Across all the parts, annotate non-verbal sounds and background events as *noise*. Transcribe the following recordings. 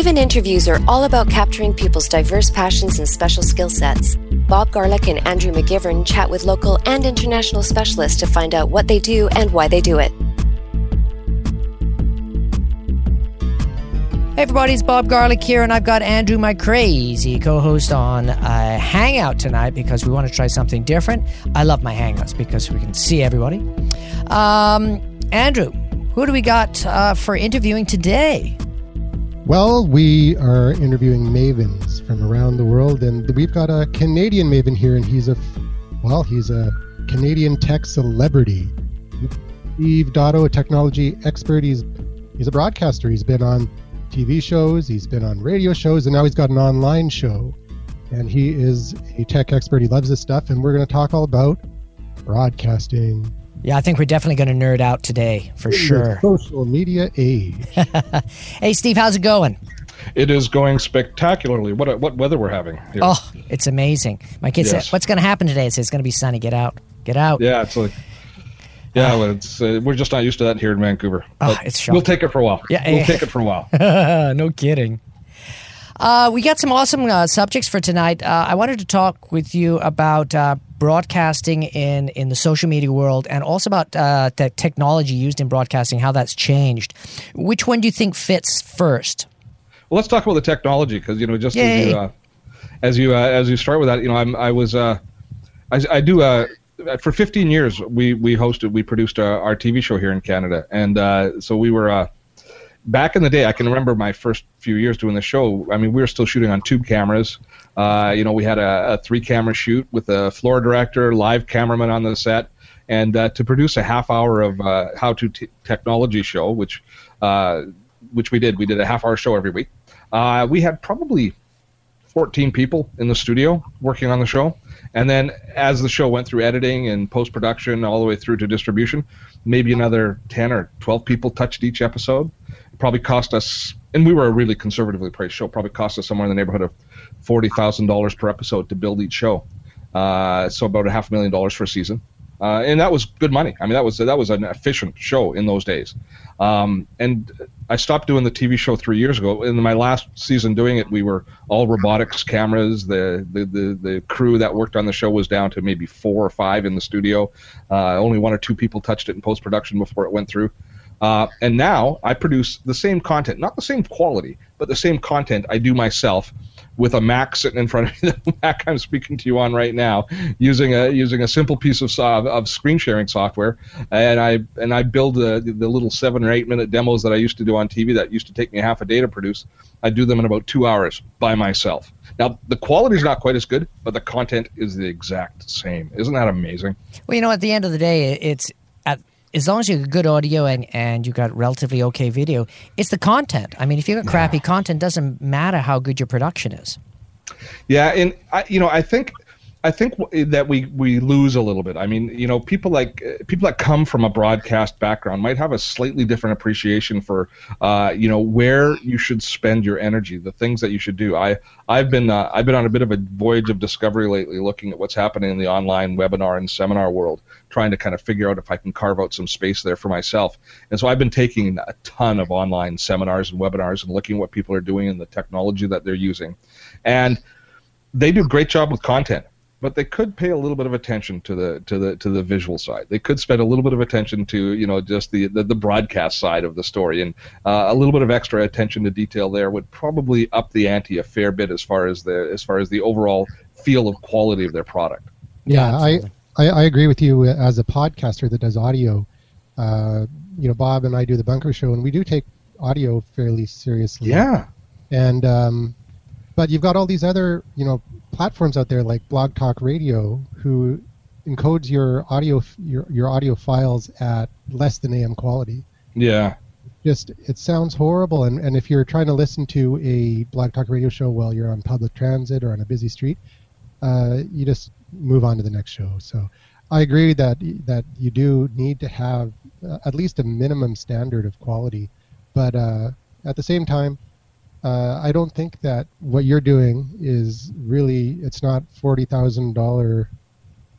Maven interviews are all about capturing people's diverse passions and special skill sets. Bob Garlick and Andrew McGivern chat with local and international specialists to find out what they do and why they do it. Hey everybody, it's Bob Garlick here, and I've got Andrew, my crazy co-host, on a hangout tonight because we want to try something different. I love my hangouts because we can see everybody. Um, Andrew, who do we got uh, for interviewing today? Well, we are interviewing mavens from around the world, and we've got a Canadian maven here, and he's a, well, he's a Canadian tech celebrity. Steve Dotto, a technology expert. He's he's a broadcaster. He's been on TV shows, he's been on radio shows, and now he's got an online show. And he is a tech expert. He loves this stuff, and we're going to talk all about broadcasting. Yeah, I think we're definitely going to nerd out today for sure. Social media age. *laughs* hey, Steve, how's it going? It is going spectacularly. What what weather we're having? Here. Oh, it's amazing. My kids yes. said, "What's going to happen today?" It says it's going to be sunny. Get out. Get out. Yeah, it's like yeah, well, it's uh, we're just not used to that here in Vancouver. Oh, it's shocking. We'll take it for a while. Yeah, we'll take it for a while. *laughs* no kidding. Uh, we got some awesome uh, subjects for tonight. Uh, I wanted to talk with you about uh, broadcasting in, in the social media world and also about uh, the technology used in broadcasting, how that's changed. Which one do you think fits first? Well, let's talk about the technology because you know just as you, uh, as you as you start with that, you know, I'm, I was I, I do for 15 years we we hosted we produced our TV show here in Canada, and so we were back in the day, I can remember my first few years doing the show. I mean, we were still shooting on tube cameras. Uh, you know, we had a, a three camera shoot with a floor director, live cameraman on the set, and uh, to produce a half hour of uh, how to t- technology show, which uh, which we did. We did a half hour show every week. Uh, we had probably 14 people in the studio working on the show. And then as the show went through editing and post production all the way through to distribution, maybe another 10 or 12 people touched each episode probably cost us, and we were a really conservatively priced show, probably cost us somewhere in the neighborhood of forty thousand dollars per episode to build each show. Uh, so about a half million dollars for a season. Uh, and that was good money. I mean, that was that was an efficient show in those days. Um, and I stopped doing the TV show three years ago. In my last season doing it, we were all robotics cameras. The the the, the crew that worked on the show was down to maybe four or five in the studio. Uh, only one or two people touched it in post production before it went through. Uh, and now I produce the same content, not the same quality, but the same content I do myself with a Mac sitting in front of me, *laughs* the Mac I'm speaking to you on right now, using a using a simple piece of of, of screen sharing software, and I and I build the, the little seven or eight minute demos that I used to do on TV that used to take me half a day to produce. I do them in about two hours by myself. Now the quality is not quite as good, but the content is the exact same. Isn't that amazing? Well, you know, at the end of the day, it's as long as you got good audio and, and you got relatively okay video, it's the content. I mean, if you got crappy yeah. content, doesn't matter how good your production is. Yeah, and I, you know, I think I think that we we lose a little bit. I mean, you know, people like people that come from a broadcast background might have a slightly different appreciation for, uh, you know, where you should spend your energy, the things that you should do. I I've been uh, I've been on a bit of a voyage of discovery lately, looking at what's happening in the online webinar and seminar world, trying to kind of figure out if I can carve out some space there for myself. And so I've been taking a ton of online seminars and webinars and looking at what people are doing and the technology that they're using, and they do a great job with content but they could pay a little bit of attention to the to the to the visual side. They could spend a little bit of attention to you know just the the, the broadcast side of the story, and uh, a little bit of extra attention to detail there would probably up the ante a fair bit as far as the as far as the overall feel of quality of their product. Yeah, I, I, I agree with you as a podcaster that does audio. Uh, you know, Bob and I do the Bunker Show, and we do take audio fairly seriously. Yeah. And um, but you've got all these other you know platforms out there like Blog Talk Radio who encodes your audio your your audio files at less than AM quality. Yeah. Just it sounds horrible and, and if you're trying to listen to a Blog Talk Radio show while you're on public transit or on a busy street, uh, you just move on to the next show. So I agree that that you do need to have uh, at least a minimum standard of quality, but uh, at the same time, uh, I don't think that what you're doing is really it's not forty thousand dollar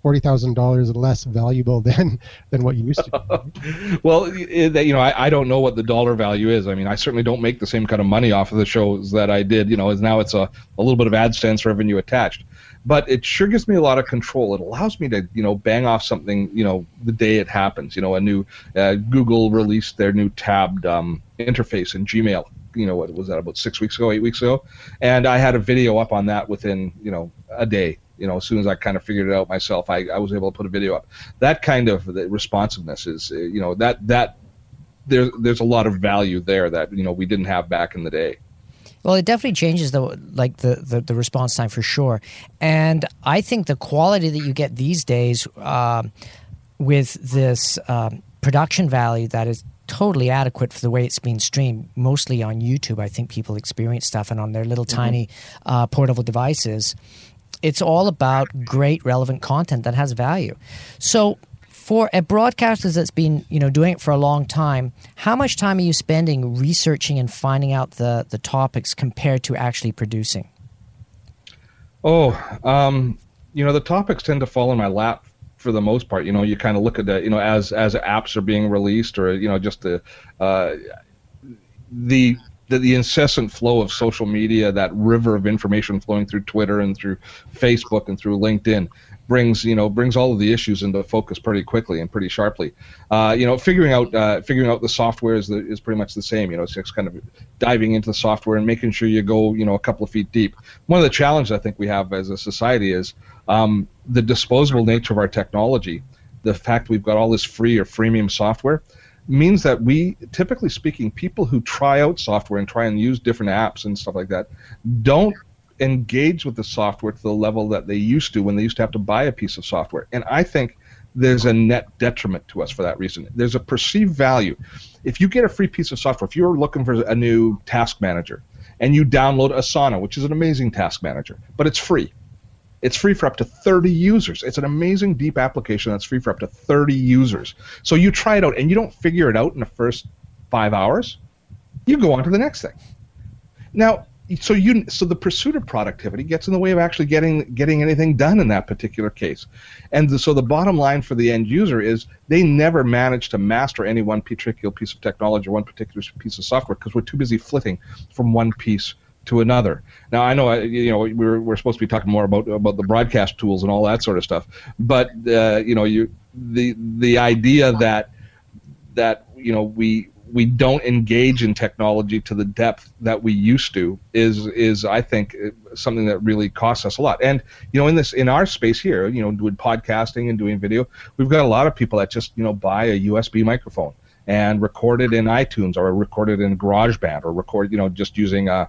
forty thousand dollars less valuable *laughs* than than what you used to. *laughs* well, it, you know, I, I don't know what the dollar value is. I mean, I certainly don't make the same kind of money off of the shows that I did. You know, as now it's a, a little bit of AdSense revenue attached, but it sure gives me a lot of control. It allows me to you know bang off something you know the day it happens. You know, a new uh, Google released their new tabbed um, interface in Gmail you know what was that about six weeks ago, eight weeks ago, and I had a video up on that within you know a day. You know, as soon as I kind of figured it out myself, I, I was able to put a video up. That kind of responsiveness is, uh, you know, that that there's there's a lot of value there that you know we didn't have back in the day. Well, it definitely changes the like the, the, the response time for sure, and I think the quality that you get these days uh, with this um, production value that is totally adequate for the way it's being streamed, mostly on YouTube. I think people experience stuff and on their little mm-hmm. tiny uh, portable devices. It's all about great, relevant content that has value. So, for a broadcaster that's been you know doing it for a long time, how much time are you spending researching and finding out the the topics compared to actually producing? Oh, um, you know the topics tend to fall in my lap for the most part. You know, you kind of look at that, you know, as as apps are being released, or you know, just the uh, the the, the incessant flow of social media, that river of information flowing through Twitter and through Facebook and through LinkedIn brings you know brings all of the issues into focus pretty quickly and pretty sharply. Uh, you know, figuring out uh, figuring out the software is the, is pretty much the same. You know, it's just kind of diving into the software and making sure you go you know a couple of feet deep. One of the challenges I think we have as a society is um, the disposable nature of our technology, the fact we've got all this free or freemium software, means that we, typically speaking, people who try out software and try and use different apps and stuff like that, don't engage with the software to the level that they used to when they used to have to buy a piece of software. And I think there's a net detriment to us for that reason. There's a perceived value. If you get a free piece of software, if you're looking for a new task manager and you download Asana, which is an amazing task manager, but it's free, it's free for up to 30 users. It's an amazing deep application that's free for up to 30 users. So you try it out and you don't figure it out in the first five hours. You go on to the next thing. Now, so you so the pursuit of productivity gets in the way of actually getting getting anything done in that particular case and the, so the bottom line for the end user is they never manage to master any one particular piece of technology or one particular piece of software because we're too busy flitting from one piece to another. Now I know uh, you know we're we're supposed to be talking more about about the broadcast tools and all that sort of stuff, but uh, you know you the the idea that that you know we we don't engage in technology to the depth that we used to is is I think something that really costs us a lot. And you know in this in our space here, you know doing podcasting and doing video, we've got a lot of people that just you know buy a USB microphone and record it in iTunes or record it in GarageBand or record you know just using uh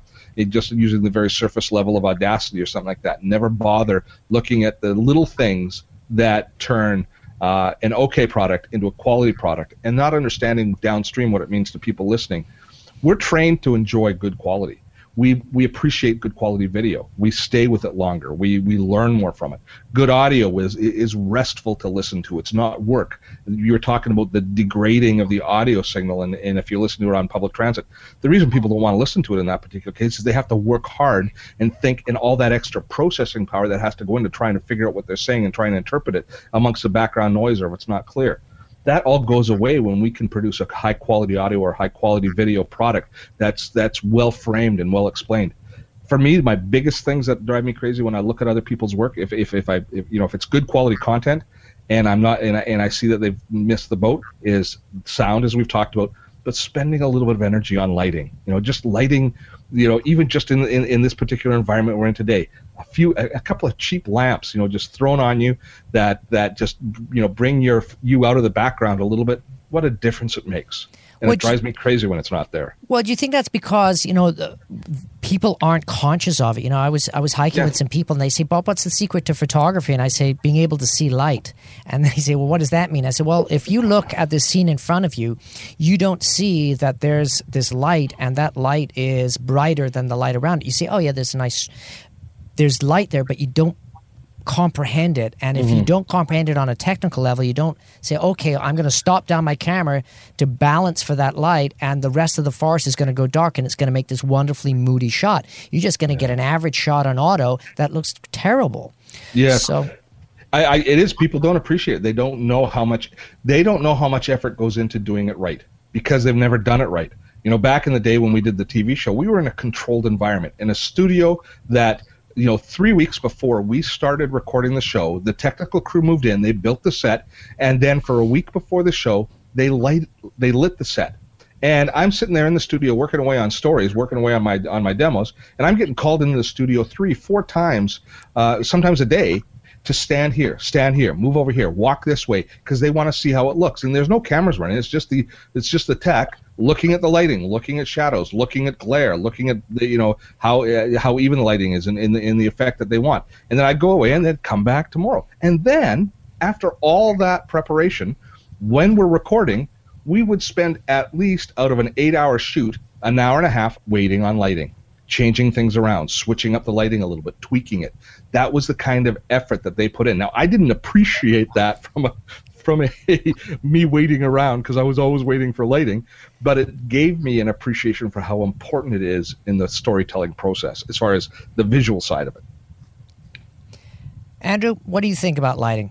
just using the very surface level of Audacity or something like that. Never bother looking at the little things that turn uh, an okay product into a quality product and not understanding downstream what it means to people listening. We're trained to enjoy good quality we we appreciate good quality video. We stay with it longer. We we learn more from it. Good audio is is restful to listen to. It's not work. You were talking about the degrading of the audio signal, and, and if you listen to it on public transit, the reason people don't want to listen to it in that particular case is they have to work hard and think, and all that extra processing power that has to go into trying to figure out what they're saying and trying to interpret it amongst the background noise or if it's not clear that all goes away when we can produce a high quality audio or high quality video product that's that's well framed and well explained. For me my biggest things that drive me crazy when i look at other people's work if, if, if i if, you know if it's good quality content and i'm not and I, and I see that they've missed the boat is sound as we've talked about but spending a little bit of energy on lighting you know just lighting you know even just in, in, in this particular environment we're in today a few a, a, couple of cheap lamps you know just thrown on you that that just you know bring your you out of the background a little bit what a difference it makes and it drives me crazy when it's not there. Well, do you think that's because you know the, people aren't conscious of it? You know, I was I was hiking yeah. with some people and they say, "Bob, what's the secret to photography?" And I say, "Being able to see light." And they say, "Well, what does that mean?" I said, "Well, if you look at the scene in front of you, you don't see that there's this light, and that light is brighter than the light around it. You see, oh yeah, there's a nice there's light there, but you don't comprehend it. And if mm-hmm. you don't comprehend it on a technical level, you don't say, okay, I'm going to stop down my camera to balance for that light, and the rest of the forest is going to go dark and it's going to make this wonderfully moody shot. You're just going to get an average shot on auto that looks terrible. Yeah. So. I, I, it is. People don't appreciate it. They don't know how much. They don't know how much effort goes into doing it right because they've never done it right. You know, back in the day when we did the TV show, we were in a controlled environment in a studio that you know, three weeks before we started recording the show, the technical crew moved in. They built the set, and then for a week before the show, they light they lit the set. And I'm sitting there in the studio working away on stories, working away on my on my demos, and I'm getting called into the studio three, four times, uh, sometimes a day, to stand here, stand here, move over here, walk this way, because they want to see how it looks. And there's no cameras running. It's just the it's just the tech looking at the lighting, looking at shadows, looking at glare, looking at the, you know how uh, how even the lighting is in, in the in the effect that they want. And then I'd go away and then come back tomorrow. And then after all that preparation, when we're recording, we would spend at least out of an eight-hour shoot an hour and a half waiting on lighting changing things around, switching up the lighting a little bit, tweaking it. That was the kind of effort that they put in. Now, I didn't appreciate that from a from a, *laughs* me waiting around because I was always waiting for lighting, but it gave me an appreciation for how important it is in the storytelling process as far as the visual side of it. Andrew, what do you think about lighting?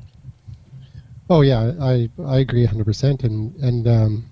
Oh yeah, I I agree 100%. And and um,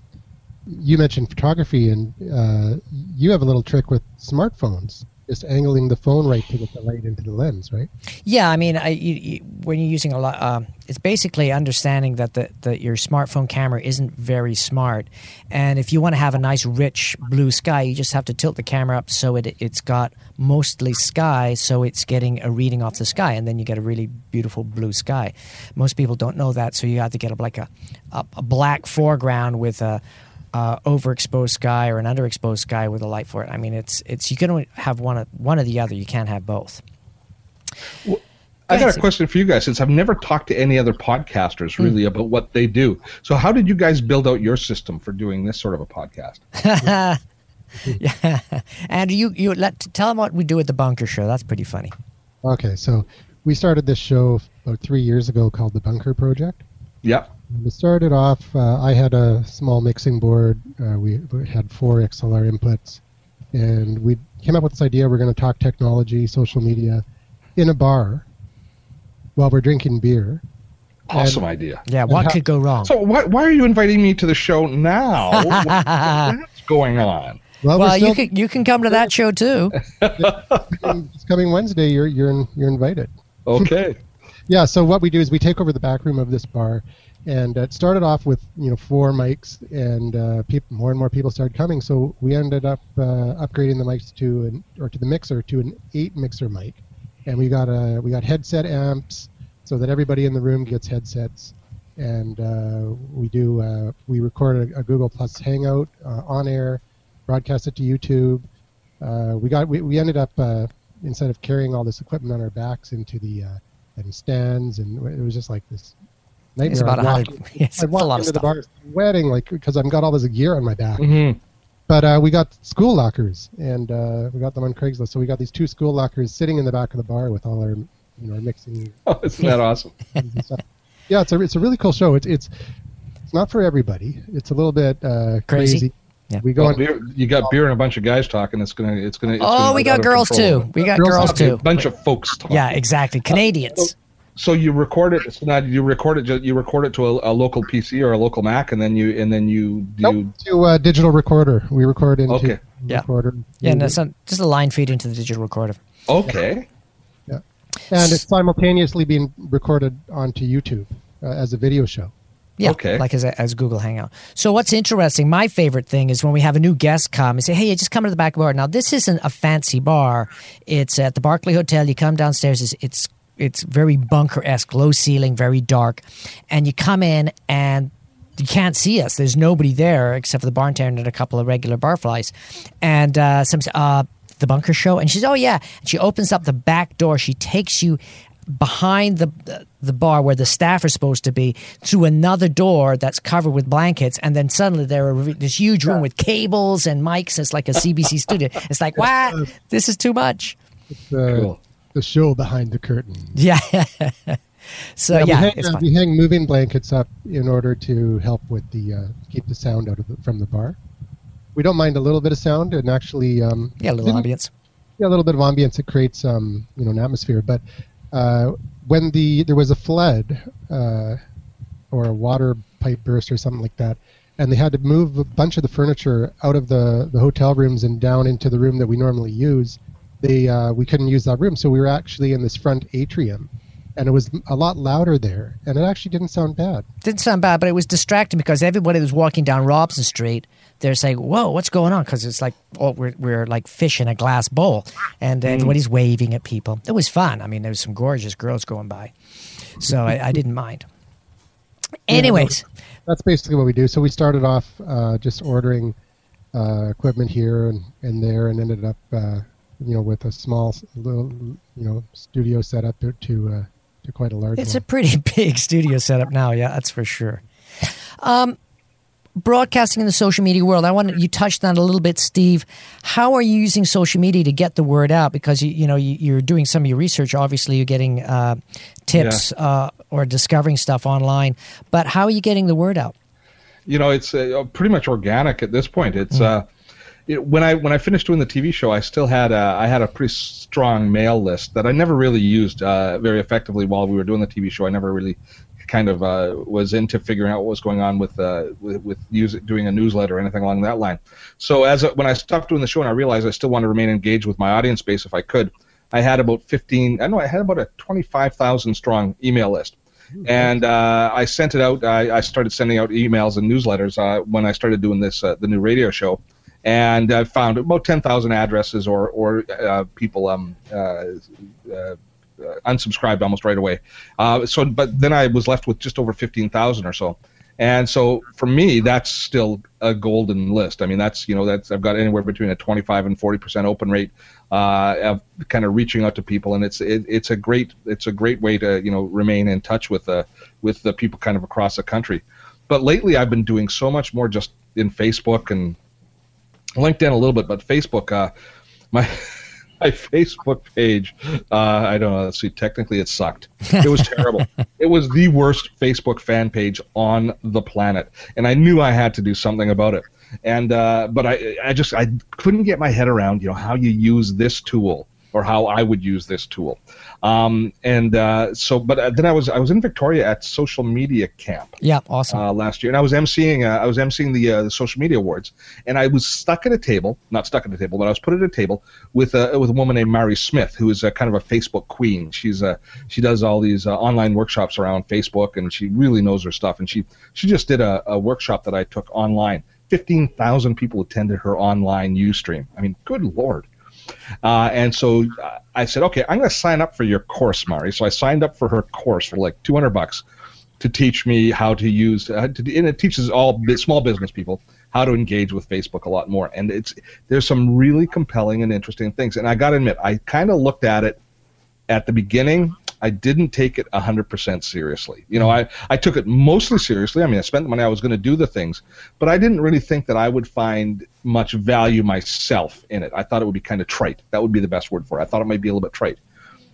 you mentioned photography, and uh, you have a little trick with smartphones just angling the phone right to get the light into the lens, right? Yeah, I mean, I, you, you, when you're using a lot, um, it's basically understanding that the, that your smartphone camera isn't very smart, and if you want to have a nice rich blue sky, you just have to tilt the camera up so it it's got mostly sky, so it's getting a reading off the sky, and then you get a really beautiful blue sky. Most people don't know that, so you have to get a, like a, a, a black foreground with a uh, overexposed sky or an underexposed sky with a light for it. I mean, it's it's you can only have one one or the other. You can't have both. Well, I got a question for you guys since I've never talked to any other podcasters hmm. really mm. about what they do. So, how did you guys build out your system for doing this sort of a podcast? *laughs* yeah, and you you let tell them what we do at the Bunker Show. That's pretty funny. Okay, so we started this show about three years ago called the Bunker Project. Yep. We started off, uh, I had a small mixing board. Uh, we, we, had four XLR inputs. And we came up with this idea we're going to talk technology, social media in a bar while we're drinking beer. Awesome and, idea. Yeah, what ha- could go wrong? So, why, why are you inviting me to the show now? *laughs* What's going on? Well, well still, you can you can come to that show too. *laughs* it's coming Wednesday. You're you're you're invited. Okay. Yeah. So what we do is we take over the back room of this bar, and it started off with you know four mics, and uh, more and more people started coming. So we ended up uh, upgrading the mics to an or to the mixer to an eight mixer mic, and we got a we got headset amps so that everybody in the room gets headsets, and uh, we do uh, we record a, a, Google Plus Hangout uh, on air, broadcast it to YouTube. Uh, we got we, we ended up instead of carrying all this equipment on our backs into the and stands, and it was just like this nightmare. It's about a hundred. *laughs* It's I walk into the bar sweating like because I've got all this gear on my back. Mm-hmm. But uh, we got school lockers, and uh, we got them on Craigslist. So we got these two school lockers sitting in the back of the bar with all our, you know, our mixing. *laughs* Oh, isn't that awesome? yeah, it's a it's a really cool show. It's it's it's not for everybody. It's a little bit uh, crazy. crazy. Yeah. We go. Well, beer, you got beer and a bunch of guys talking. It's gonna. It's gonna. It's oh, gonna we got girls control. too. We got girls, girls too. A bunch of folks talking. Yeah, exactly. Canadians. So you record it. So now you record it. You record it to a, a, local PC or a local Mac, and then you and then you do nope, to a digital recorder. We record into okay. Yeah. Recorder. Yeah, and that's not, just a line feed into the digital recorder. Okay. Yeah, and it's simultaneously being recorded onto YouTube uh, as a video show. Yeah, okay. like as, a, as Google Hangout. So what's interesting, my favorite thing is when we have a new guest come and say, "Hey, just come to the back bar." Now this isn't a fancy bar; it's at the Barclay Hotel. You come downstairs; it's, it's it's very bunker esque, low ceiling, very dark, and you come in and you can't see us. There's nobody there except for the bartender and a couple of regular barflies, and uh, some uh, the bunker show, and she's oh yeah, and she opens up the back door. She takes you behind the the bar where the staff are supposed to be through another door that's covered with blankets and then suddenly there are this huge room with cables and mics it's like a *laughs* CBC studio it's like wow this is too much it's, uh, cool the show behind the curtain. Yeah. *laughs* so yeah, yeah we, hang, uh, we, hang, moving blankets up in order to help with the uh, keep the sound out of the, from the bar. We don't mind a little bit of sound and actually um, yeah, a little ambience. Yeah, a little bit of ambience. It creates um, you know an atmosphere, but uh, when the there was a flood uh, or a water pipe burst or something like that, and they had to move a bunch of the furniture out of the, the hotel rooms and down into the room that we normally use. They uh, we couldn't use that room, so we were actually in this front atrium, and it was a lot louder there, and it actually didn't sound bad. Didn't sound bad, but it was distracting because everybody was walking down Robson Street. They're saying, "Whoa, what's going on?" Because it's like, oh, we're we're like fish in a glass bowl, and everybody's waving at people. It was fun. I mean, there was some gorgeous girls going by, so I, I didn't mind. Anyways, that's basically what we do. So we started off uh, just ordering uh, equipment here and, and there, and ended up, uh, you know, with a small little, you know, studio setup to to, uh, to quite a large. it's one. a pretty *laughs* big studio setup now. Yeah, that's for sure. Um, broadcasting in the social media world. I want you touched on it a little bit, Steve. How are you using social media to get the word out? Because you you know you, you're doing some of your research. Obviously, you're getting uh, tips uh, or discovering stuff online. But how are you getting the word out? you know, it's uh, pretty much organic at this point. It's uh, it, when I when I finished doing the TV show, I still had a, I had a pretty strong mail list that I never really used uh, very effectively while we were doing the TV show. I never really kind of uh, was into figuring out what was going on with uh, with, with doing a newsletter or anything along that line. So as a, when I stopped doing the show and I realized I still want to remain engaged with my audience base if I could, I had about 15. I know I had about a 25,000 strong email list and uh, I sent it out. I, I started sending out emails and newsletters uh, when I started doing this, uh, the new radio show, and I found about ten thousand addresses or or uh, people um, uh, uh, unsubscribed almost right away. so, but then I was left with just over fifteen thousand or so. And so for me, that's still a golden list. I mean, that's you know that's I've got anywhere between a 25 and 40 percent open rate uh, of kind of reaching out to people, and it's it, it's a great it's a great way to you know remain in touch with the with the people kind of across the country. But lately, I've been doing so much more just in Facebook and LinkedIn a little bit, but Facebook, uh, my *laughs* my Facebook page, uh, I don't know. Let's see. Technically, it sucked. It was terrible. *laughs* it was the worst Facebook fan page on the planet, and I knew I had to do something about it. And uh, but I, I just I couldn't get my head around, you know, how you use this tool or how I would use this tool. Um, and uh, so, but uh, then I was I was in Victoria at Social Media Camp. Yeah, awesome. Uh, last year, and I was emceeing uh, I was emceeing the uh, the social media awards, and I was stuck at a table, not stuck at a table, but I was put at a table with a with a woman named Mari Smith, who is a kind of a Facebook queen. She's a she does all these uh, online workshops around Facebook, and she really knows her stuff. And she she just did a, a workshop that I took online. Fifteen thousand people attended her online UStream. I mean, good lord. Uh, and so uh, I said, okay, I'm going to sign up for your course, Mari. So I signed up for her course for like 200 bucks to teach me how to use, uh, to, and it teaches all small business people how to engage with Facebook a lot more. And it's there's some really compelling and interesting things. And I got to admit, I kind of looked at it at the beginning. I didn't take it 100% seriously. You know, I, I took it mostly seriously. I mean, I spent the money, I was going to do the things, but I didn't really think that I would find much value myself in it. I thought it would be kind of trite. That would be the best word for it. I thought it might be a little bit trite.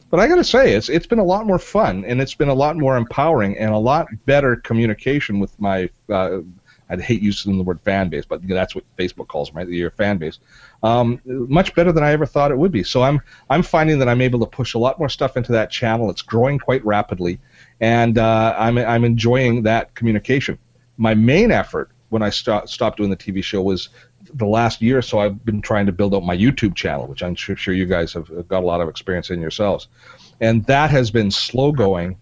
But I got to say, it's it's been a lot more fun, and it's been a lot more empowering, and a lot better communication with my. Uh, I hate using the word fan base, but that's what Facebook calls them, right? Your fan base. Um, much better than I ever thought it would be. So I'm I'm finding that I'm able to push a lot more stuff into that channel. It's growing quite rapidly, and uh, I'm I'm enjoying that communication. My main effort when I st- stopped doing the TV show was the last year or so. I've been trying to build out my YouTube channel, which I'm sure, sure you guys have got a lot of experience in yourselves, and that has been slow going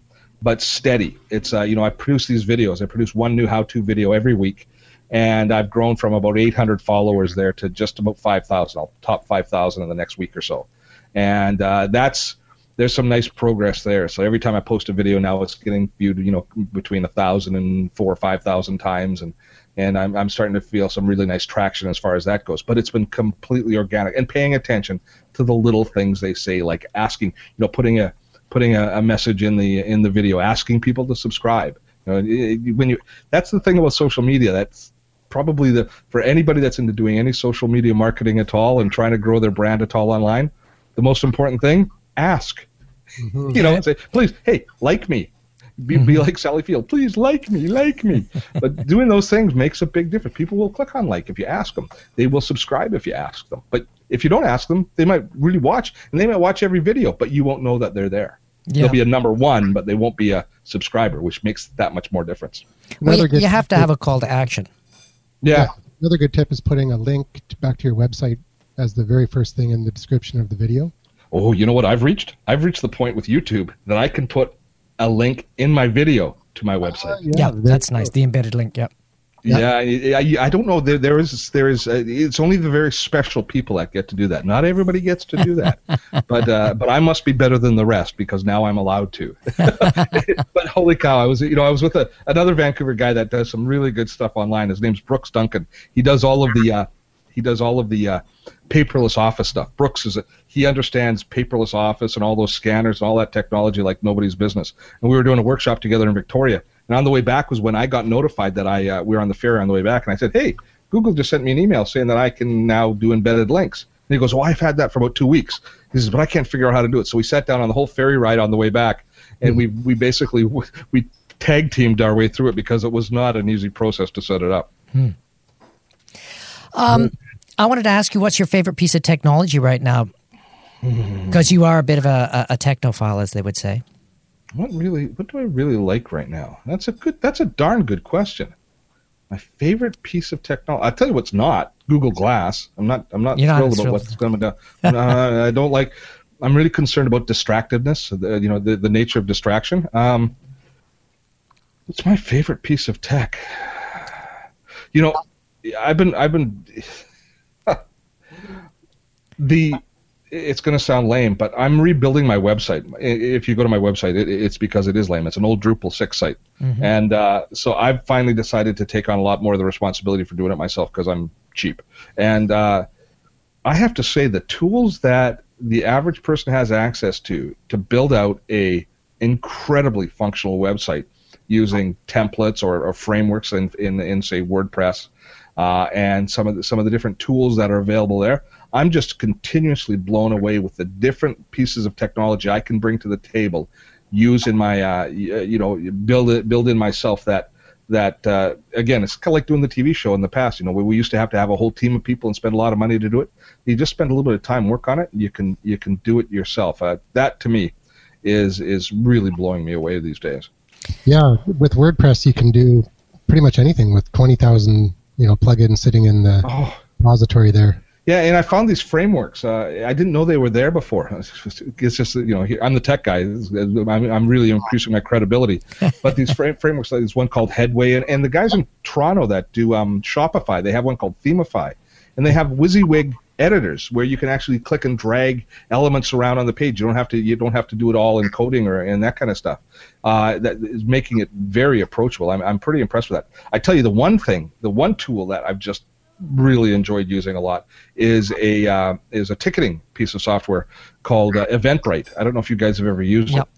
but steady. It's uh, you know I produce these videos. I produce one new how-to video every week, and I've grown from about 800 followers there to just about 5,000. I'll top 5,000 in the next week or so, and uh, that's there's some nice progress there. So every time I post a video now, it's getting viewed you know between a thousand and four or five thousand times, and and I'm I'm starting to feel some really nice traction as far as that goes. But it's been completely organic and paying attention to the little things they say, like asking, you know, putting a putting a, a, message in the in the video asking people to subscribe. You know, it, when you that's the thing about social media. That's probably the for anybody that's into doing any social media marketing at all and trying to grow their brand at all online. The most important thing: ask. Mm-hmm. You know, say, please, hey, like me. Be, mm-hmm. be like Sally Field. Please like me, like me. *laughs* but doing those things makes a big difference. People will click on like if you ask them. They will subscribe if you ask them. But if you don't ask them, they might really watch, and they might watch every video, but you won't know that they're there. Yeah. They'll be a number one, but they won't be a subscriber, which makes that much more difference. Well, you, good you have to have a call to action. Yeah. Another good tip is putting a link to, back to your website as the very first thing in the description of the video. Oh, you know what I've reached? I've reached the point with YouTube that I can put a link in my video to my ah, website. Yeah, there that's nice. go. The embedded link. Yep. Yeah, I, I, I don't know. There, there is, there is. Uh, it's only the very special people that get to do that. Not everybody gets to do that, *laughs* but uh, but I must be better than the rest because now I'm allowed to. *laughs* but holy cow, I was you know I was with a, another Vancouver guy that does some really good stuff online. His name's Brooks Duncan. He does all of the uh, he does all of the uh, paperless office stuff. Brooks is a, he understands paperless office and all those scanners and all that technology like nobody's business. And we were doing a workshop together in Victoria. And on the way back was when I got notified that I uh, we were on the ferry on the way back, and I said, "Hey, Google just sent me an email saying that I can now do embedded links." And he goes, "Well, I've had that for about two weeks." He says, "But I can't figure out how to do it." So we sat down on the whole ferry ride on the way back, and we we basically *laughs* we tag teamed our way through it because it was not an easy process to set it up. Um, I wanted to ask you, what's your favorite piece of technology right now? Because you are a bit of a, a, a technophile, as they would say. What really? What do I really like right now? That's a good. That's a darn good question. My favorite piece of technology. I'll tell you what's not Google Glass. I'm not. I'm not You're not thrilled about thrilled. what's coming down. *laughs* uh, I don't like. I'm really concerned about distractiveness. The, you know, the the nature of distraction. Um, what's my favorite piece of tech? You know, I've been. I've been. *laughs* the it's going to sound lame, but I'm rebuilding my website. If you go to my website, it, it's because it is lame. It's an old Drupal 6 site. And uh, so I've finally decided to take on a lot more of the responsibility for doing it myself because I'm cheap. And uh, I have to say the tools that the average person has access to to build out a incredibly functional website using templates or, or frameworks in, in, in say WordPress uh, and some of the, some of the different tools that are available there. I'm just continuously blown away with the different pieces of technology I can bring to the table, use in my uh, you know build it build in myself that that uh, again it's kind of like doing the TV show in the past. You know, where we used to have to have a whole team of people and spend a lot of money to do it. You just spend a little bit of time work on it. You can you can do it yourself. Uh, that to me is is really blowing me away these days. Yeah, with WordPress you can do pretty much anything with twenty thousand you know plugins sitting in the Oh. repository there. Yeah, and I found these frameworks. Uh, I didn't know they were there before. *laughs* It's just, you know, I'm the tech guy. I'm, I'm really increasing my credibility. *laughs* But these frame, frameworks, like there's one called Headway, and, and the guys in Toronto that do um, Shopify, they have one called Themify, and they have WYSIWYG editors where you can actually click and drag elements around on the page. You don't have to you don't have to do it all in coding or and that kind of stuff. Uh, that is making it very approachable. I'm I'm pretty impressed with that. I tell you, the one thing, the one tool that I've just really enjoyed using a lot is a uh, is a ticketing piece of software called uh, Eventbrite. I don't know if you guys have ever used Yep. it,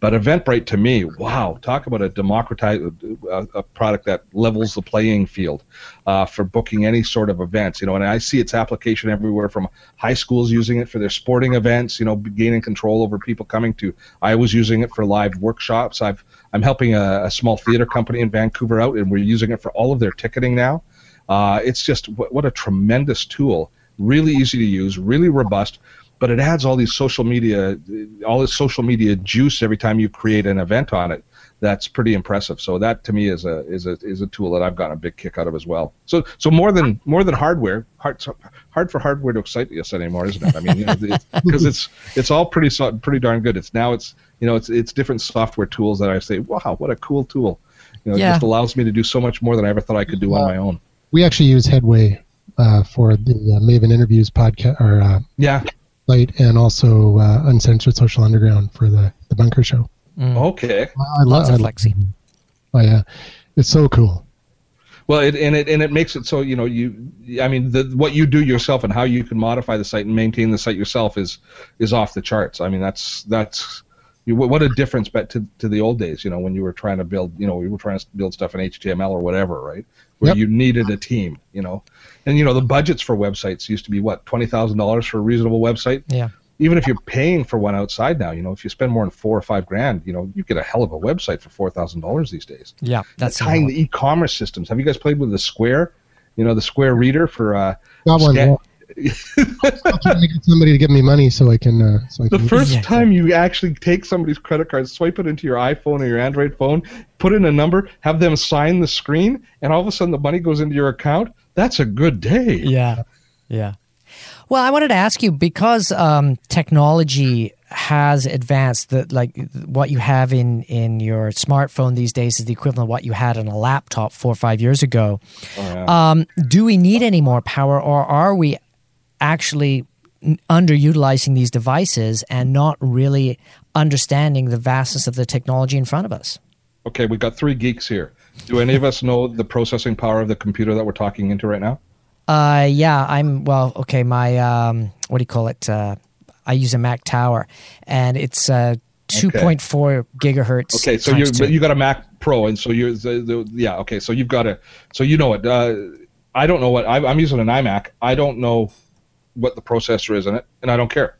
but Eventbrite to me, wow, talk about a democratized uh, a product that levels the playing field uh, for booking any sort of events. You know, and I see its application everywhere from high schools using it for their sporting events. You know, gaining control over people coming to. I was using it for live workshops. I've I'm helping a, a small theater company in Vancouver out, and we're using it for all of their ticketing now. Uh, it's just what, what a tremendous tool. Really easy to use, really robust, but it adds all these social media, all this social media juice every time you create an event on it. That's pretty impressive. So that to me is a is a is a tool that I've gotten a big kick out of as well. So so more than more than hardware, hard hard for hardware to excite us anymore, isn't it? I mean, because you know, because *laughs* it's it's all pretty so- pretty darn good. It's now it's you know it's it's different software tools that I say, wow, what a cool tool. You know, Yeah. it just allows me to do so much more than I ever thought I could do on my own. We actually use Headway uh, for the uh, Maven Interviews podcast or uh, Yeah. site, and also uh, Uncensored Social Underground for the the Bunker Show. Okay. I Lots love of flexi. Oh yeah, it's so cool. Well, it, and it and it makes it so you know you. I mean, the, what you do yourself and how you can modify the site and maintain the site yourself is is off the charts. I mean, that's that's you, what a difference bet to to the old days. You know, when you were trying to build, you know, you were trying to build stuff in HTML or whatever, right? Where Yep. you needed a team. You know, and you know the budgets for websites used to be what twenty thousand dollars for a reasonable website. Yeah. Even if you're paying for one outside now, you know, if you spend more than four or five grand, you know, you get a hell of a website for four thousand dollars these days Yeah. That's tying the e-commerce systems. Have you guys played with the Square? You know, the Square Reader for uh, scan-. I'm trying to get somebody to give me money so I can. Uh, so I The can first Yeah. time you actually take somebody's credit card, swipe it into your iPhone or your Android phone, put in a number, have them sign the screen, and all of a sudden the money goes into your account. That's a good day. Yeah, yeah. Well, I wanted to ask you because um, technology has advanced. That like what you have in in your smartphone these days is the equivalent of what you had on a laptop four or five years ago. Oh, yeah. Um, do we need any more power, or are we actually underutilizing these devices and not really understanding the vastness of the technology in front of us? Okay, we've got three geeks here. Do any of us know the processing power of the computer that we're talking into right now? Uh, yeah, I'm well. Okay, my um, what do you call it? Uh, I use a Mac Tower, and it's uh, two point four gigahertz. Okay, so you you got a Mac Pro, and so you're the, the yeah. Okay, so you've got a so you know it. Uh, I don't know what I, I'm using an iMac. I don't know what the processor is in it, and I don't care.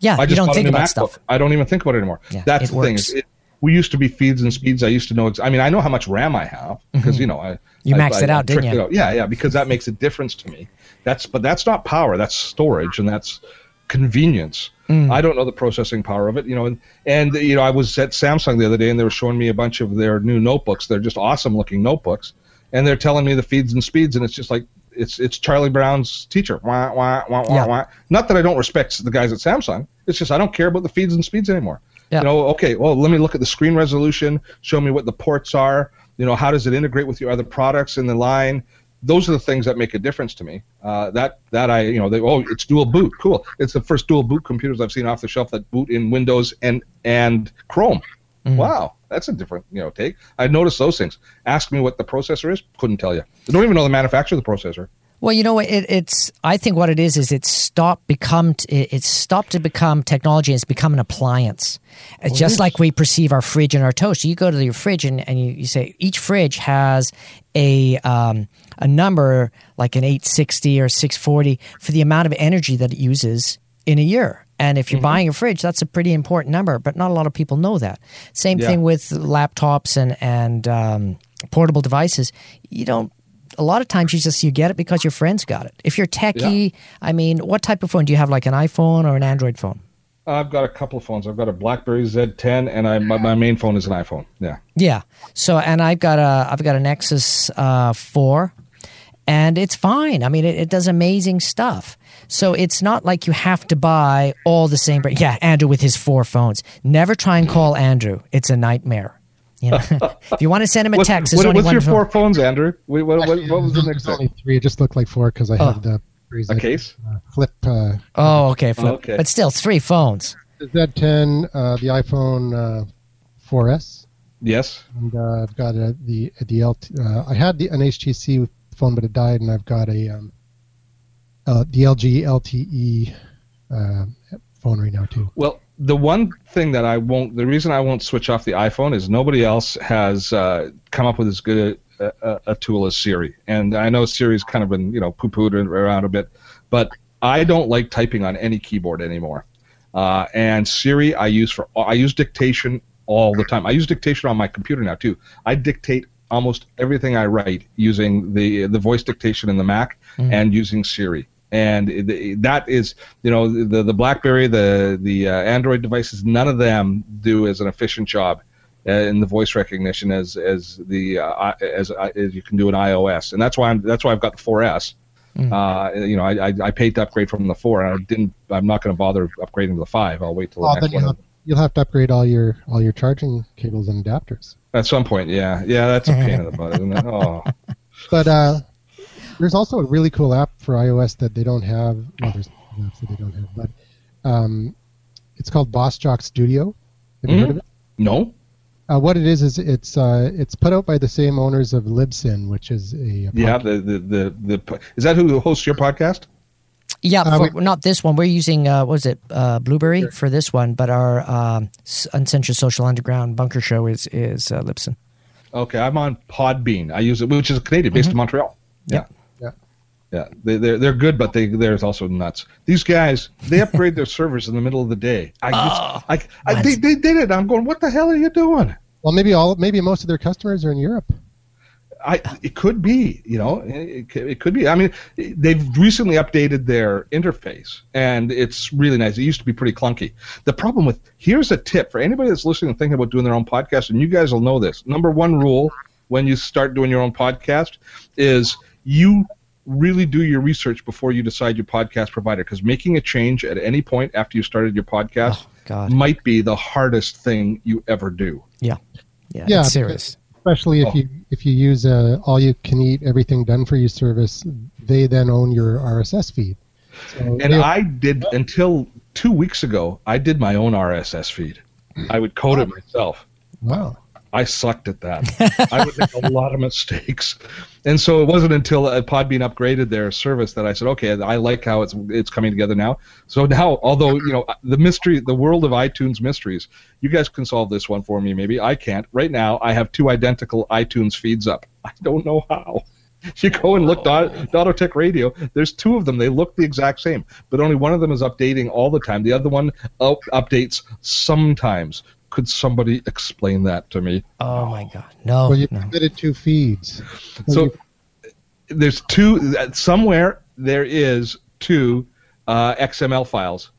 yeah, I just you don't think about MacBook. stuff. I don't even think about it anymore. Yeah, That's it the thing. It, we used to be feeds and speeds. I used to know. Ex- I mean, I know how much RAM I have because you know I Mm-hmm. You I- maxed I- it I out, didn't you? out. Yeah, yeah, because that makes a difference to me. That's but that's not power. That's storage, and that's convenience. Mm. I don't know the processing power of it, you know. And, and you know, I was at Samsung the other day, and they were showing me a bunch of their new notebooks. They're just awesome looking notebooks, and they're telling me the feeds and speeds, and it's just like it's it's Charlie Brown's teacher. Wah, wah, wah, wah, Yeah. wah. Not that I don't respect the guys at Samsung. It's just I don't care about the feeds and speeds anymore. Yeah. You know, okay, well, let me look at the screen resolution. Show me what the ports are. You know, how does it integrate with your other products in the line? Those are the things that make a difference to me. Uh, that that I you know they oh it's dual boot cool. It's the first dual boot computers I've seen off the shelf that boot in Windows and and Chrome. Wow, that's a different you know take. I noticed those things. Ask me what the processor is. Couldn't tell you. I don't even know the manufacturer of the processor. Well, you know what? It, it's. I think what it is is it's stopped become. It's stopped to become technology. It's become an appliance. It's just like we perceive our fridge and our toaster. You go to your fridge and, and you, you say each fridge has a um, a number like an eight sixty or six forty for the amount of energy that it uses in a year. And if you're buying a fridge, that's a pretty important number. But not a lot of people know that. Same Yeah. thing with laptops and and um, portable devices. You don't a lot of times you just you get it because your friends got it. If you're techie, I mean, what type of phone do you have? Like an iPhone or an Android phone? I've got a couple of phones. I've got a BlackBerry Z10, and I my, my main phone is an iPhone. Yeah. Yeah. So and I've got a I've got a Nexus uh, four, and it's fine. I mean, it, it does amazing stuff. So it's not like you have to buy all the same. But yeah, Andrew with his four phones. Never try and call Andrew. It's a nightmare. You know, *laughs* if you want to send him a What's, text, there's what, only what's your phone. four phones, Andrew? What, what, what, what was the next There's thing? only three. It just looked like four because I Oh. have the A case? uh, flip. Uh, Oh, okay, flip. okay. But still, three phones. the Z10, uh, the iPhone uh, 4S, Yes. and uh, I've got a, the the LT. Uh, I had the an HTC phone, but it died, and I've got a um, uh, the LG LTE uh, phone right now too. Well, the one thing that I won't, the reason I won't switch off the iPhone is nobody else has uh, come up with as good a, a, a tool as Siri. And I know Siri's kind of been, you know, poo pooed around a bit, but I don't like typing on any keyboard anymore. Uh, and Siri, I use for, I use dictation all the time. I use dictation on my computer now too. I dictate almost everything I write using the the voice dictation in the Mac and using Siri. And that is, you know, the the BlackBerry, the the uh, Android devices, none of them do as an efficient job uh, in the voice recognition as as the uh, as as you can do in iOS. And that's why I'm that's why I've got the 4S. Uh, you know, I, I I paid to upgrade from the four, and I didn't. I'm not going to bother upgrading to the five. I'll wait till the Well, next then you'll one. have, you'll have to upgrade all your all your charging cables and adapters. At some point, yeah, yeah, that's a pain in the butt, isn't it? *laughs* Oh, But uh, there's also a really cool app for iOS that they don't have. Well, there's apps that they don't have, but um, it's called Boss Jock Studio. Have you heard of it? no, Uh, what it is is it's uh, it's put out by the same owners of Libsyn, which is a, a yeah, the, the the the is that who hosts your podcast? Yeah, Uh, for, not this one. We're using uh, what was it uh, Blubrry for this one, but our um, Uncensored Social Underground Bunker Show is is uh, Libsyn. Okay, I'm on Podbean. I use it, which is a Canadian, based in Montreal. Yeah. Yeah. Yeah, they, they're they're good, but they there's also nuts. These guys they upgrade their *laughs* servers in the middle of the day. I, ah, just, I, I they, they did it. I'm going. What the hell are you doing? well, maybe all maybe most of their customers are in Europe. I, it could be, you know, it, it, could be. I mean, they've recently updated their interface, and it's really nice. It used to be pretty clunky. The problem with here's a tip for anybody that's listening and thinking about doing their own podcast, and you guys will know this. Number one rule when you start doing your own podcast is you really do your research before you decide your podcast provider because making a change at any point after you started your podcast oh, might be the hardest thing you ever do. Yeah. Yeah. yeah serious especially if oh. you if you use a all you can eat everything done for you service they then own your rss feed so and i did until two weeks ago i did my own rss feed i would code it myself wow I sucked at that. I would make a *laughs* lot of mistakes, and so it wasn't until Podbean upgraded their service that I said, "Okay, I like how it's it's coming together now." So now, although you know the mystery, the world of iTunes mysteries, you guys can solve this one for me. Maybe I can't. Right now, I have two identical iTunes feeds up. I don't know how. *laughs* You go and look oh. at Dottotech Radio. There's two of them. They look the exact same, but only one of them is updating all the time. The other one up- updates sometimes could somebody explain that to me? Oh my God, no! Well, you no. committed two feeds. So there's two somewhere. There is two uh, XML files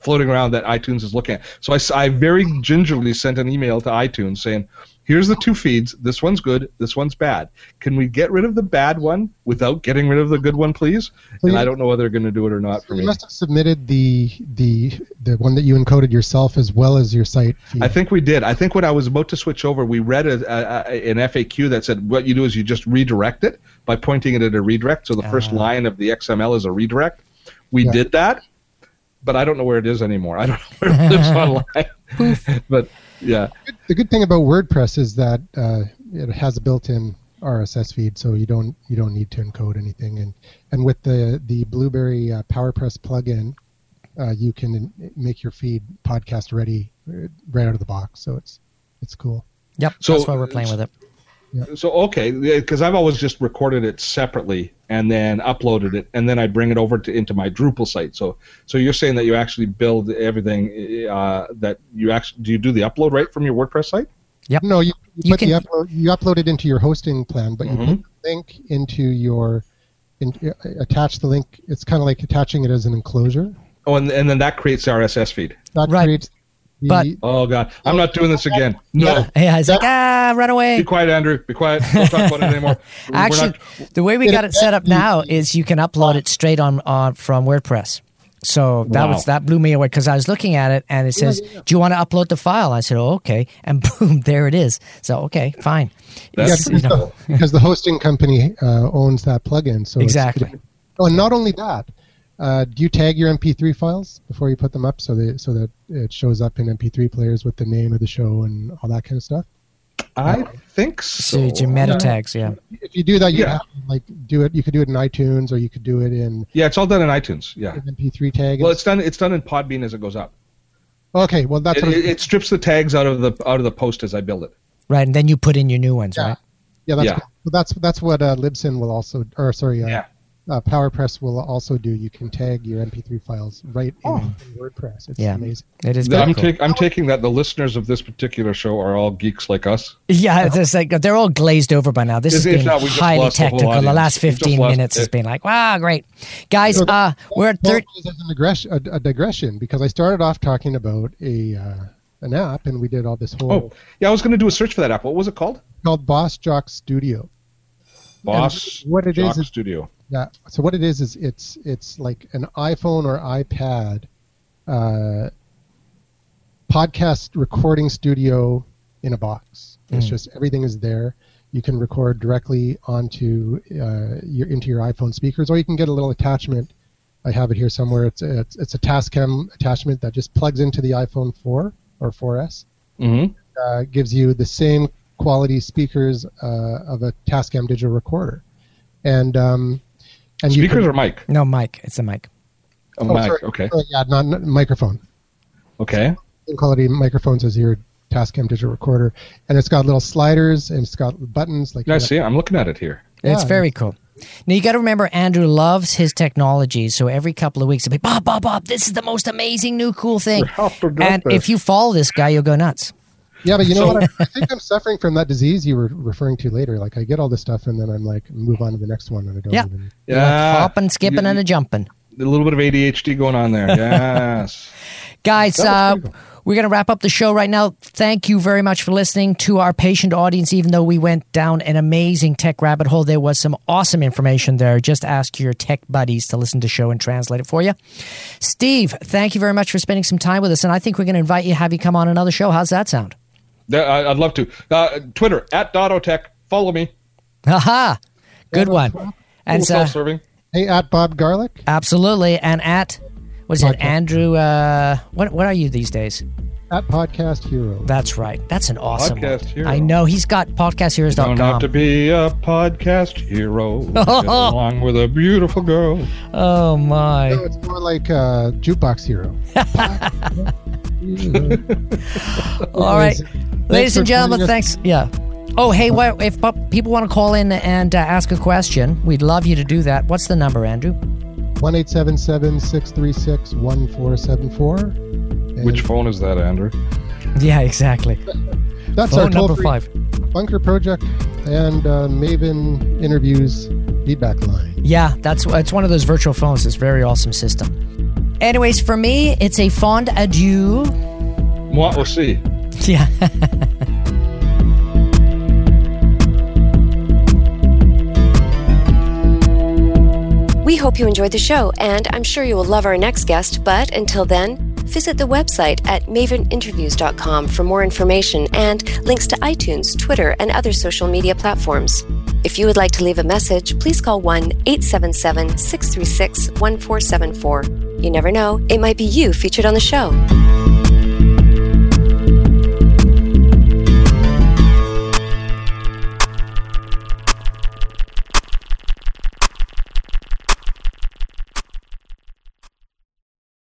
floating around that iTunes is looking at. So I, I very gingerly sent an email to iTunes saying, here's the two feeds. This one's good. This one's bad. Can we get rid of the bad one without getting rid of the good one, please? and you, I don't know whether they're going to do it or not for you me. You must have submitted the the the one that you encoded yourself as well as your site. Feed. I think we did. I think when I was about to switch over, we read a, a, a, an FAQ that said what you do is you just redirect it by pointing it at a redirect. So the uh, first ah. line of the XML is a redirect. We yeah. did that, but I don't know where it is anymore. I don't know where it lives *laughs* online. *laughs* but yeah. The good thing about WordPress is that uh, it has a built-in RSS feed, so you don't you don't need to encode anything. And and with the the Blubrry uh, PowerPress plugin, uh, you can make your feed podcast ready uh, right out of the box. So it's it's cool. Yep. So that's why we're playing with it. Yeah. So okay, because I've always just recorded it separately and then uploaded it, and then I bring it over to into my Drupal site. So so you're saying that you actually build everything uh, that you actually do you do the upload right from your WordPress site? Yep. No, you, you, you put can, the upload you upload it into your hosting plan, but mm-hmm. you put the link into your in, uh, attach the link. It's kind of like attaching it as an enclosure. Oh, and, and then that creates the RSS feed. That right. creates but oh god, I'm not doing this again. No. Yeah, he's like ah, run away. Be quiet, Andrew. Be quiet. Don't talk about it anymore. *laughs* Actually, not... the way we got it set up now is you can upload it straight on on from WordPress. So that wow. was that blew me away because I was looking at it and it says, yeah, yeah. "Do you want to upload the file?" I said, "Oh, okay," *laughs* and boom, there it is. So okay, fine. Yeah, you know. because the hosting company uh, owns that plugin. So exactly. Oh, and not only that, uh, do you tag your MP3 files before you put them up so that so that it shows up in MP3 players with the name of the show and all that kind of stuff? I think so. So your meta tags, yeah. If you do that, you yeah. have to, like do it. You could do it in iTunes, or you could do it in. Yeah, it's all done in iTunes. Yeah. MP3 tag. Well, it's done. It's done in Podbean as it goes up. Okay, well that's it, it, it, strips the tags out of the out of the post as I build it. Right, and then you put in your new ones, yeah. right? Yeah, that's yeah. Cool. that's that's what uh, Libsyn will also, or sorry, uh, yeah uh, PowerPress will also do. You can tag your MP3 files right oh. in, WordPress. It's yeah. amazing. It is. I'm, cool. take, I'm taking that the listeners of this particular show are all geeks like us. Yeah, it's like they're all glazed over by now. This has been highly technical. The, the, last 15 minutes has been like, wow, great, guys. So uh, we're at third. A, a, digression because I started off talking about a. Uh, an app, and we did all this whole. Oh, yeah, I was going to do a search for that app. What was it called? Called Boss Jock Studio. Boss and what it Jock is, is Studio. Yeah. So what it is is it's it's like an iPhone or iPad uh, podcast recording studio in a box. Mm. It's just everything is there. You can record directly onto uh, your into your iPhone speakers, or you can get a little attachment. I have it here somewhere. It's a, it's, it's a Tascam attachment that just plugs into the iPhone 4 or 4S. Mm-hmm. Uh, gives you the same quality speakers uh, of a Tascam digital recorder, and um, and Speakers or mic? No, mic. It's a mic. A oh, mic. Sorry. Okay. Oh, yeah, not, not, microphone. Okay. Same quality microphones as your Tascam digital recorder, and it's got little sliders and it's got buttons. Like I see. I'm looking at it here. It's yeah. very cool. Now you got to remember, Andrew loves his technology, so every couple of weeks he'll be Bob, Bob, Bob. This is the most amazing new cool thing. And this. if you follow this guy, you'll go nuts. Yeah, but you know what? I, I, think I'm suffering from that disease you were referring to later. Like I get all this stuff and then I'm like move on to the next one and I don't yeah. even. Yeah, like hopping, skipping, you, and a jumping. A little bit of ADHD going on there. *laughs* Yes, guys. Uh, we're going to wrap up the show right now. Thank you very much for listening to our patient audience. Even though we went down an amazing tech rabbit hole, there was some awesome information there. Just ask your tech buddies to listen to the show and translate it for you. Steve, thank you very much for spending some time with us. And I think we're going to invite you, have you come on another show. How's that sound? I'd love to. Uh, Twitter at Dottotech. Follow me. Aha, good one. And self-serving. Hey, at Bob Garlic. Absolutely, and at what is it, Andrew? Uh, what what are you these days? at Podcast Heroes. That's right. That's an awesome podcast one. hero. I know he's got podcastheroes.com. You don't have to be a podcast hero. *laughs* Along with a beautiful girl. Oh my! No, it's more like a jukebox hero. *laughs* *laughs* All right, ladies and gentlemen. Thanks. Yeah. Oh, hey, well, if people want to call in and uh, ask a question, we'd love you to do that. What's the number, Andrew? 1 636 1474. Which phone is that, Andrew? Yeah, exactly. That's phone our number five. Bunker Project and uh, Maven interviews feedback line. Yeah, that's it's one of those virtual phones. It's a very awesome system. Anyways, for me, it's a fond adieu. Moi aussi. *laughs* Yeah. We hope you enjoyed the show, and I'm sure you will love our next guest. But until then, visit the website at maveninterviews.com for more information and links to iTunes, Twitter, and other social media platforms. If you would like to leave a message, please call 1 877 636 1474. You never know, it might be you featured on the show.